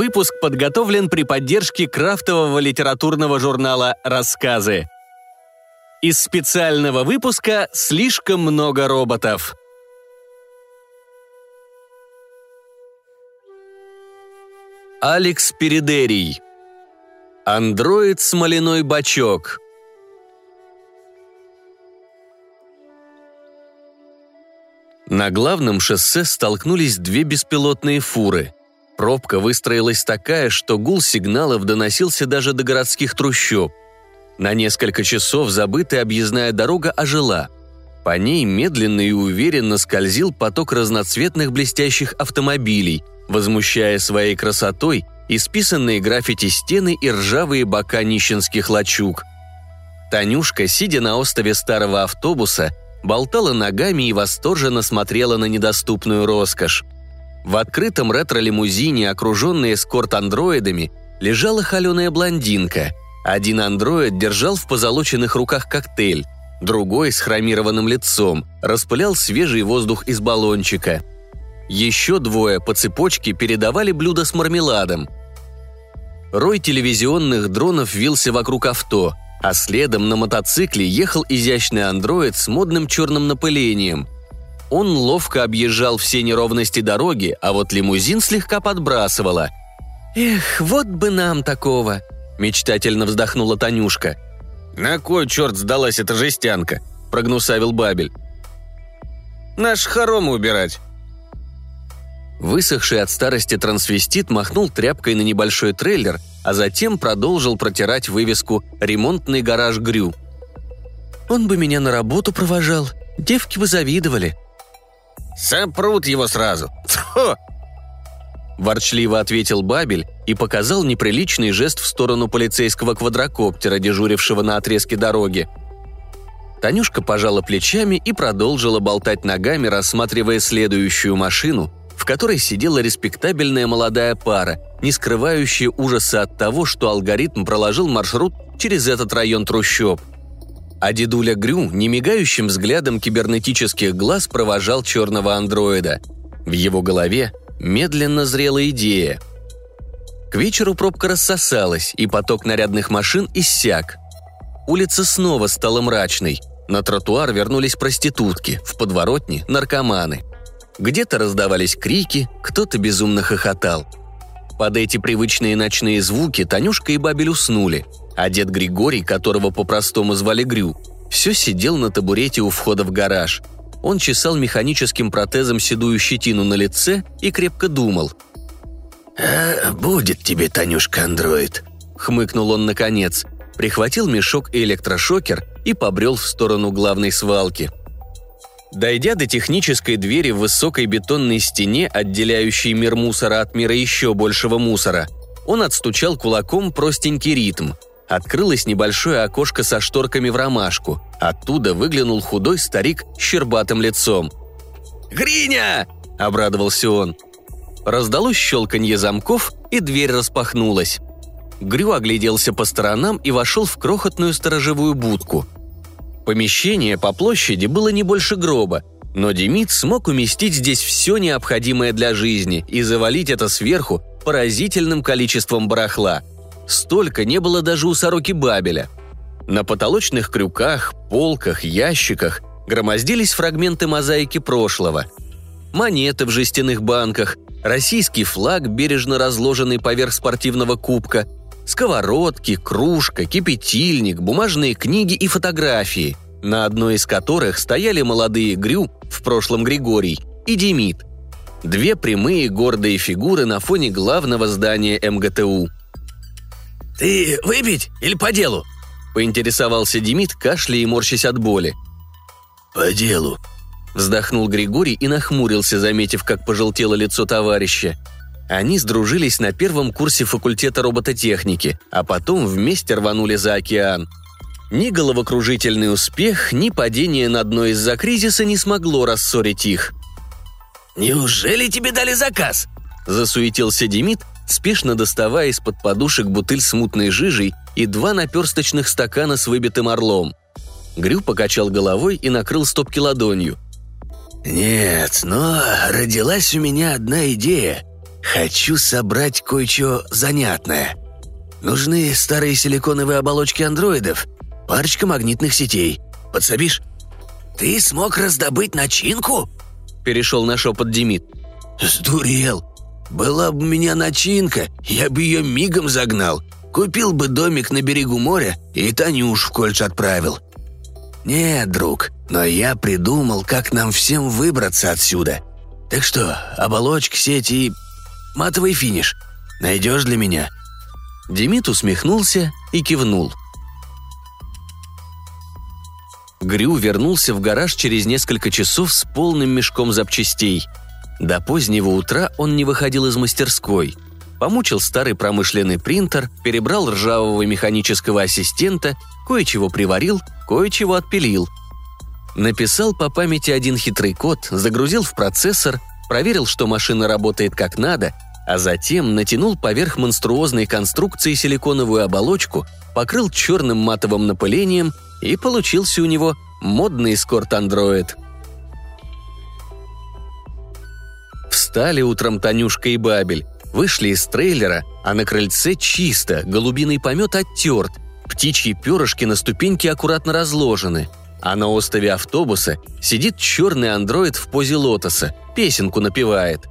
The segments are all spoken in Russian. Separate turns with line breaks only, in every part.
Выпуск подготовлен при поддержке крафтового литературного журнала «Рассказы». Из специального выпуска «Слишком много роботов». Алекс Передерий. Андроид смоляной бачок. На главном шоссе столкнулись две беспилотные фуры. Пробка выстроилась такая, что гул сигналов доносился даже до городских трущоб. На несколько часов забытая объездная дорога ожила. По ней медленно и уверенно скользил поток разноцветных блестящих автомобилей – возмущая своей красотой исписанные граффити стены и ржавые бока нищенских лачуг. Танюшка, сидя на острове старого автобуса, болтала ногами и восторженно смотрела на недоступную роскошь. В открытом ретро-лимузине, окруженной эскорт-андроидами, лежала холеная блондинка. Один андроид держал в позолоченных руках коктейль, другой с хромированным лицом распылял свежий воздух из баллончика – еще двое по цепочке передавали блюдо с мармеладом. Рой телевизионных дронов вился вокруг авто, а следом на мотоцикле ехал изящный андроид с модным черным напылением. Он ловко объезжал все неровности дороги, а вот лимузин слегка подбрасывало. «Эх, вот бы нам такого!» – мечтательно вздохнула Танюшка.
«На кой черт сдалась эта жестянка?» – прогнусавил Бабель. «Наш хоромы убирать.
Высохший от старости трансвестит махнул тряпкой на небольшой трейлер, а затем продолжил протирать вывеску «Ремонтный гараж Грю». «Он бы меня на работу провожал, девки бы завидовали».
«Сопрут его сразу! Тьфу!»
Ворчливо ответил Бабель и показал неприличный жест в сторону полицейского квадрокоптера, дежурившего на отрезке дороги. Танюшка пожала плечами и продолжила болтать ногами, рассматривая следующую машину, в которой сидела респектабельная молодая пара, не скрывающая ужаса от того, что алгоритм проложил маршрут через этот район трущоб. А дедуля Грю немигающим взглядом кибернетических глаз провожал черного андроида. В его голове медленно зрела идея. К вечеру пробка рассосалась, и поток нарядных машин иссяк. Улица снова стала мрачной. На тротуар вернулись проститутки, в подворотне – наркоманы – где-то раздавались крики, кто-то безумно хохотал. Под эти привычные ночные звуки Танюшка и Бабель уснули, а дед Григорий, которого по-простому звали Грю, все сидел на табурете у входа в гараж. Он чесал механическим протезом седую щетину на лице и крепко думал.
«А будет тебе, Танюшка, андроид», — хмыкнул он наконец, прихватил мешок и электрошокер и побрел в сторону главной свалки —
Дойдя до технической двери в высокой бетонной стене, отделяющей мир мусора от мира еще большего мусора, он отстучал кулаком простенький ритм. Открылось небольшое окошко со шторками в ромашку. Оттуда выглянул худой старик с щербатым лицом.
«Гриня!»
– обрадовался он. Раздалось щелканье замков, и дверь распахнулась. Грю огляделся по сторонам и вошел в крохотную сторожевую будку – Помещение по площади было не больше гроба, но Демид смог уместить здесь все необходимое для жизни и завалить это сверху поразительным количеством барахла. Столько не было даже у сороки Бабеля. На потолочных крюках, полках, ящиках громоздились фрагменты мозаики прошлого. Монеты в жестяных банках, российский флаг, бережно разложенный поверх спортивного кубка – Сковородки, кружка, кипятильник, бумажные книги и фотографии, на одной из которых стояли молодые Грю, в прошлом Григорий, и Демид. Две прямые гордые фигуры на фоне главного здания МГТУ.
«Ты выпить или по делу?»
– поинтересовался Демид, кашляя и морщась от боли.
«По делу», –
вздохнул Григорий и нахмурился, заметив, как пожелтело лицо товарища – они сдружились на первом курсе факультета робототехники, а потом вместе рванули за океан. Ни головокружительный успех, ни падение на дно из-за кризиса не смогло рассорить их.
«Неужели тебе дали заказ?»
– засуетился Демид, спешно доставая из-под подушек бутыль с мутной жижей и два наперсточных стакана с выбитым орлом. Грю покачал головой и накрыл стопки ладонью.
«Нет, но родилась у меня одна идея. Хочу собрать кое-что занятное. Нужны старые силиконовые оболочки андроидов, парочка магнитных сетей. Подсобишь?» «Ты смог раздобыть начинку?»
Перешел на шепот Демид.
«Сдурел. Была бы у меня начинка, я бы ее мигом загнал. Купил бы домик на берегу моря и Танюш в колледж отправил. Нет, друг, но я придумал, как нам всем выбраться отсюда. Так что, оболочка, сеть и... матовый финиш. Найдешь для меня?»
Демид усмехнулся и кивнул. Грю вернулся в гараж через несколько часов с полным мешком запчастей. До позднего утра он не выходил из мастерской. Помучил старый промышленный принтер, перебрал ржавого механического ассистента, кое-чего приварил, кое-чего отпилил. Написал по памяти один хитрый код, загрузил в процессор, проверил, что машина работает как надо, а затем натянул поверх монструозной конструкции силиконовую оболочку, покрыл черным матовым напылением – и получился у него модный эскорт-андроид. Встали утром Танюшка и Бабель, вышли из трейлера, а на крыльце чисто, голубиный помет оттерт, птичьи перышки на ступеньке аккуратно разложены, а на остове автобуса сидит черный андроид в позе лотоса, песенку напевает.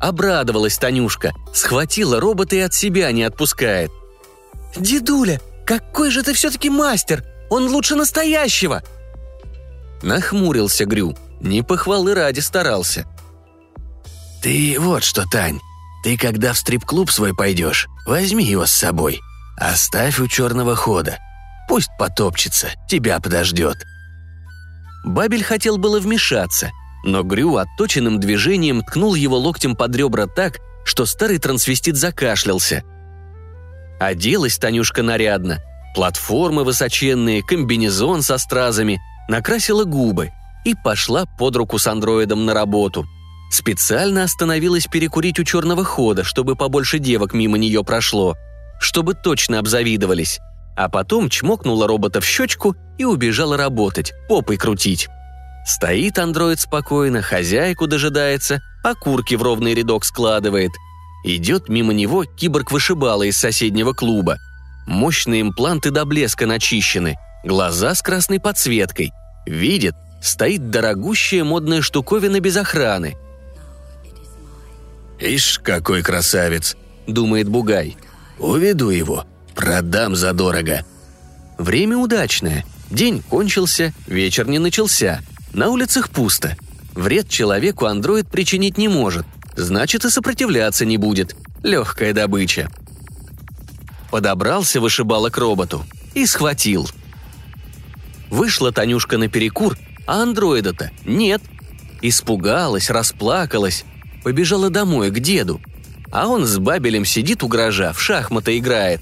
Обрадовалась Танюшка, схватила робота и от себя не отпускает.
«Дедуля, какой же ты все-таки мастер! Он лучше настоящего!»
Нахмурился Грю, не похвалы ради старался.
«Ты вот что, Тань, ты когда в стрип-клуб свой пойдешь, возьми его с собой. Оставь у черного хода. Пусть потопчется, тебя подождет».
Бабель хотел было вмешаться, но Грю отточенным движением ткнул его локтем под ребра так, что старый трансвестит закашлялся. Оделась Танюшка нарядно, платформы высоченные, комбинезон со стразами, накрасила губы и пошла под руку с андроидом на работу. Специально остановилась перекурить у черного хода, чтобы побольше девок мимо нее прошло, чтобы точно обзавидовались. А потом чмокнула робота в щечку и убежала работать, попой крутить. Стоит андроид спокойно, хозяйку дожидается, окурки в ровный рядок складывает. Идет мимо него киборг-вышибала из соседнего клуба – Мощные импланты до блеска начищены, глаза с красной подсветкой. Видит, стоит дорогущая модная штуковина без охраны.
«Ишь, какой красавец!» – думает Бугай. «Уведу его, продам задорого».
Время удачное. День кончился, вечер не начался. На улицах пусто. Вред человеку андроид причинить не может. Значит, и сопротивляться не будет. Легкая добыча. Подобрался вышибала к роботу и схватил. Вышла Танюшка на перекур, а андроида-то нет. Испугалась, расплакалась, побежала домой к деду. А он с бабелем сидит у гаража, в шахматы играет.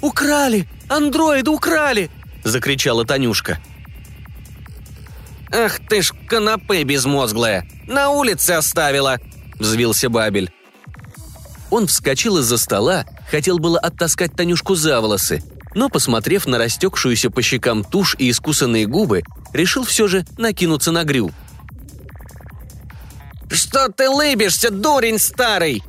«Украли! Андроида украли!» – закричала Танюшка.
«Ах ты ж канапе безмозглая! На улице оставила!» – взвился Бабель.
Он вскочил из-за стола, хотел было оттаскать Танюшку за волосы, но, посмотрев на растекшуюся по щекам тушь и искусанные губы, решил все же накинуться на Грю.
«Что ты лыбишься, дурень старый?»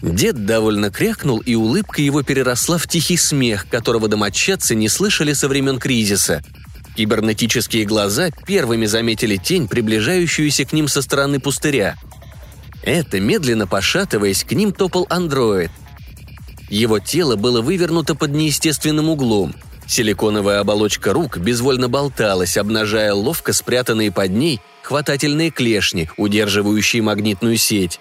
Дед довольно крякнул, и улыбка его переросла в тихий смех, которого домочадцы не слышали со времен кризиса. Кибернетические глаза первыми заметили тень, приближающуюся к ним со стороны пустыря – это, медленно пошатываясь, к ним топал андроид. Его тело было вывернуто под неестественным углом. Силиконовая оболочка рук безвольно болталась, обнажая ловко спрятанные под ней хватательные клешни, удерживающие магнитную сеть.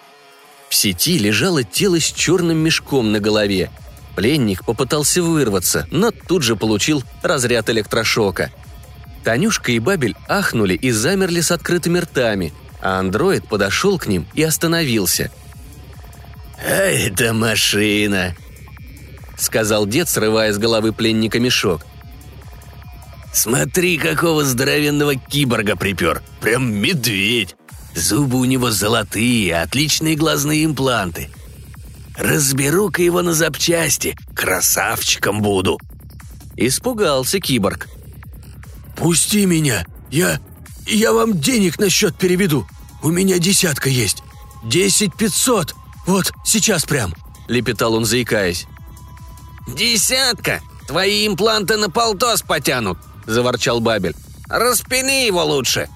В сети лежало тело с черным мешком на голове. Пленник попытался вырваться, но тут же получил разряд электрошока. Танюшка и Бабель ахнули и замерли с открытыми ртами – а андроид подошел к ним и остановился.
«А это машина!» — сказал дед, срывая с головы пленника мешок. «Смотри, какого здоровенного киборга припер! Прям медведь! Зубы у него золотые, отличные глазные импланты. Разберу-ка его на запчасти, красавчиком буду!»
Испугался киборг.
«Пусти меня! Я... я вам денег на счет переведу! У меня десятка есть! Десять пятьсот!» Вот, сейчас прям!» – лепетал он, заикаясь.
«Десятка! Твои импланты на полтос потянут!» – заворчал Бабель. «Распини его лучше!»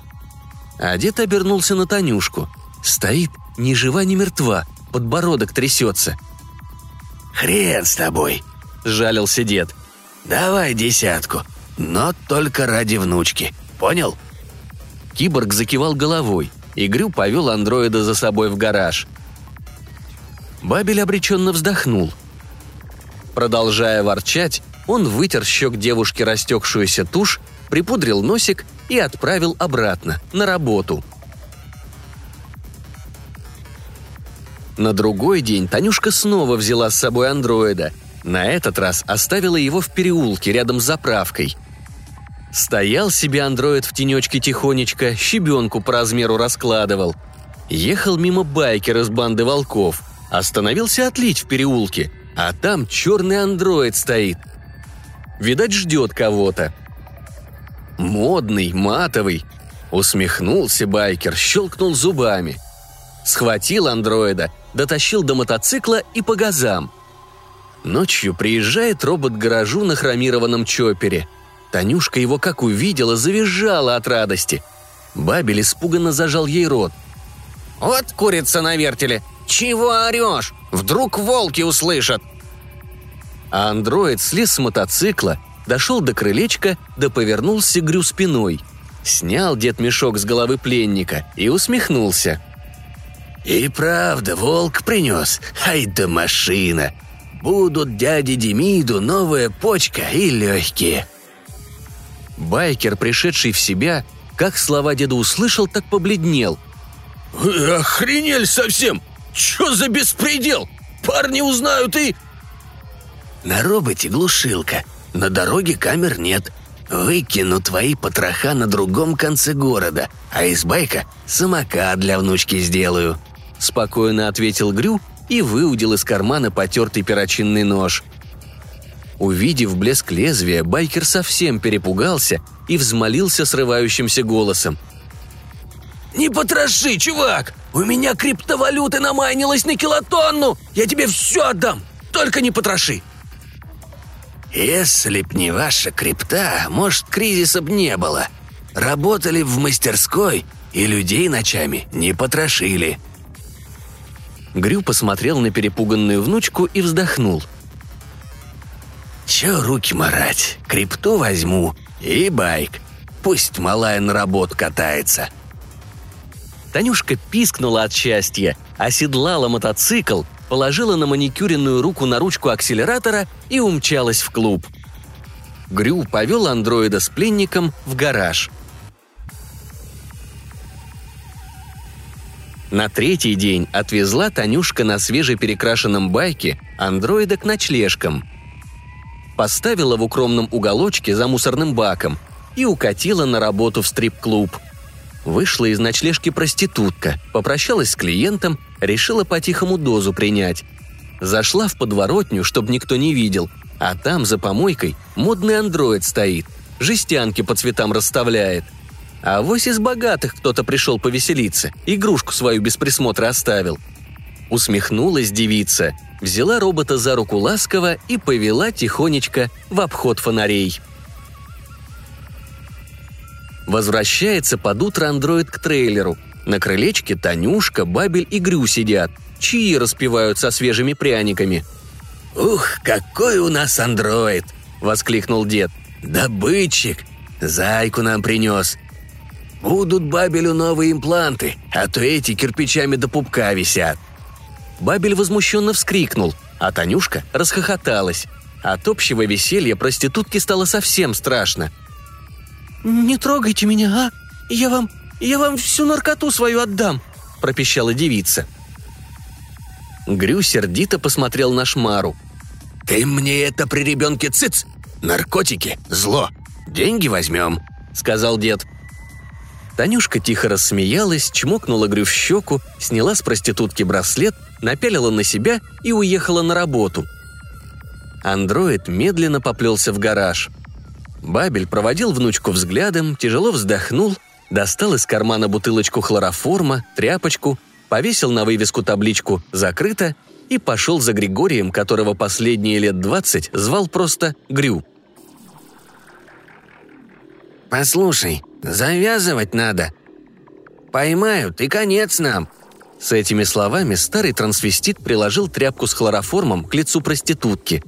А дед обернулся на Танюшку. Стоит ни жива, ни мертва, подбородок трясется.
«Хрен с тобой!» – жалился дед. «Давай десятку, но только ради внучки. Понял?»
Киборг закивал головой, и Грю повел андроида за собой в гараж. Бабель обреченно вздохнул. Продолжая ворчать, он вытер щек девушки растекшуюся тушь, припудрил носик и отправил обратно, на работу. На другой день Танюшка снова взяла с собой андроида. На этот раз оставила его в переулке рядом с заправкой. Стоял себе андроид в тенечке тихонечко, щебенку по размеру раскладывал. Ехал мимо байкер из банды волков. Остановился отлить в переулке, а там черный андроид стоит. Видать, ждет кого-то. Модный, матовый. Усмехнулся байкер, щелкнул зубами. Схватил андроида, дотащил до мотоцикла и по газам. Ночью приезжает робот к гаражу на хромированном чопере. Танюшка его как увидела, завизжала от радости. Бабель испуганно зажал ей рот.
«Вот курица на вертеле! Чего орешь? Вдруг волки услышат!»
А андроид слез с мотоцикла, дошел до крылечка, да повернулся Грю спиной. Снял дед мешок с головы пленника и усмехнулся.
«И правда, волк принес, ай да машина! Будут дяде Демиду новая почка и легкие!»
Байкер, пришедший в себя, как слова деда услышал, так побледнел.
«Вы совсем! Чё за беспредел? Парни узнают и...» «На роботе глушилка. На дороге камер нет. Выкину твои потроха на другом конце города, а из байка самокат для внучки сделаю», —
спокойно ответил Грю и выудил из кармана потертый перочинный нож. Увидев блеск лезвия, байкер совсем перепугался и взмолился срывающимся голосом.
«Не потроши, чувак! У меня криптовалюты намайнилось на килотонну! Я тебе все отдам! Только не потроши!» «Если б не ваша крипта, может, кризиса б не было. Работали в мастерской и людей ночами не потрошили».
Грю посмотрел на перепуганную внучку и вздохнул.
«Чё руки марать? Крипту возьму и байк. Пусть малая на работу катается».
Танюшка пискнула от счастья, оседлала мотоцикл, положила на маникюренную руку на ручку акселератора и умчалась в клуб. Грю повел андроида с пленником в гараж. На третий день отвезла Танюшка на свежеперекрашенном байке андроида к ночлежкам. Поставила в укромном уголочке за мусорным баком и укатила на работу в стрип-клуб. Вышла из ночлежки проститутка, попрощалась с клиентом, решила по-тихому дозу принять. Зашла в подворотню, чтобы никто не видел, а там за помойкой модный андроид стоит, жестянки по цветам расставляет. А вось из богатых кто-то пришел повеселиться, игрушку свою без присмотра оставил. Усмехнулась девица, взяла робота за руку ласково и повела тихонечко в обход фонарей. Возвращается под утро андроид к трейлеру. На крылечке Танюшка, Бабель и Грю сидят. Чьи распевают со свежими пряниками.
«Ух, какой у нас андроид!» — воскликнул дед. «Добытчик! Зайку нам принес. Будут Бабелю новые импланты, а то эти кирпичами до пупка висят».
Бабель возмущенно вскрикнул, а Танюшка расхохоталась. От общего веселья проститутке стало совсем страшно.
«Не трогайте меня, а? Я вам... я вам всю наркоту свою отдам!» – пропищала девица.
Грю сердито посмотрел на Шмару.
«Ты мне это при ребенке цыц! Наркотики – зло! Деньги возьмем!» – сказал дед.
Танюшка тихо рассмеялась, чмокнула Грю в щеку, сняла с проститутки браслет, напялила на себя и уехала на работу. Андроид медленно поплелся в гараж. Бабель проводил внучку взглядом, тяжело вздохнул, достал из кармана бутылочку хлороформа, тряпочку, повесил на вывеску табличку «Закрыто» и пошел за Григорием, которого последние лет двадцать звал просто Грю.
«Послушай, завязывать надо. Поймают, и конец нам»,
с этими словами старый трансвестит приложил тряпку с хлороформом к лицу проститутки.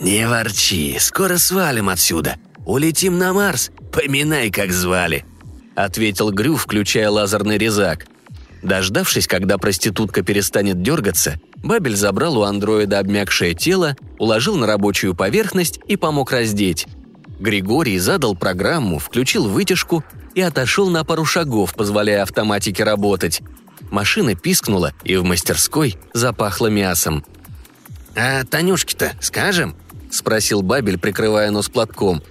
«Не ворчи, скоро свалим отсюда. Улетим на Марс, поминай, как звали», —
ответил Грю, включая лазерный резак. Дождавшись, когда проститутка перестанет дергаться, Бабель забрал у андроида обмякшее тело, уложил на рабочую поверхность и помог раздеть. Григорий задал программу, включил вытяжку и отошел на пару шагов, позволяя автоматике работать. Машина пискнула, и в мастерской запахло мясом.
«А Танюшке-то скажем?»
– спросил Бабель, прикрывая нос платком.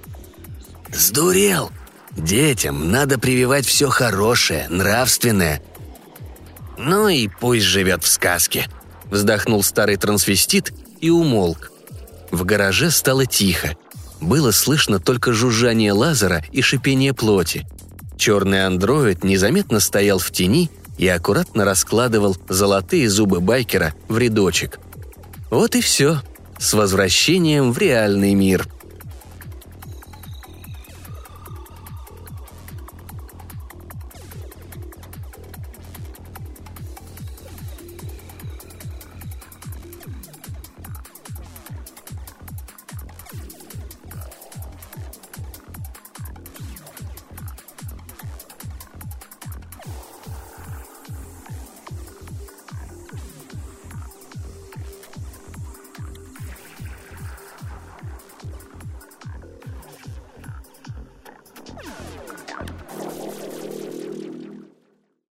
«Сдурел! Детям надо прививать все хорошее, нравственное».
«Ну и пусть живет в сказке», – вздохнул старый трансвестит и умолк.
В гараже стало тихо. Было слышно только жужжание лазера и шипение плоти. Черный андроид незаметно стоял в тени и аккуратно раскладывал золотые зубы байкера в рядочек. Вот и все. С возвращением в реальный мир –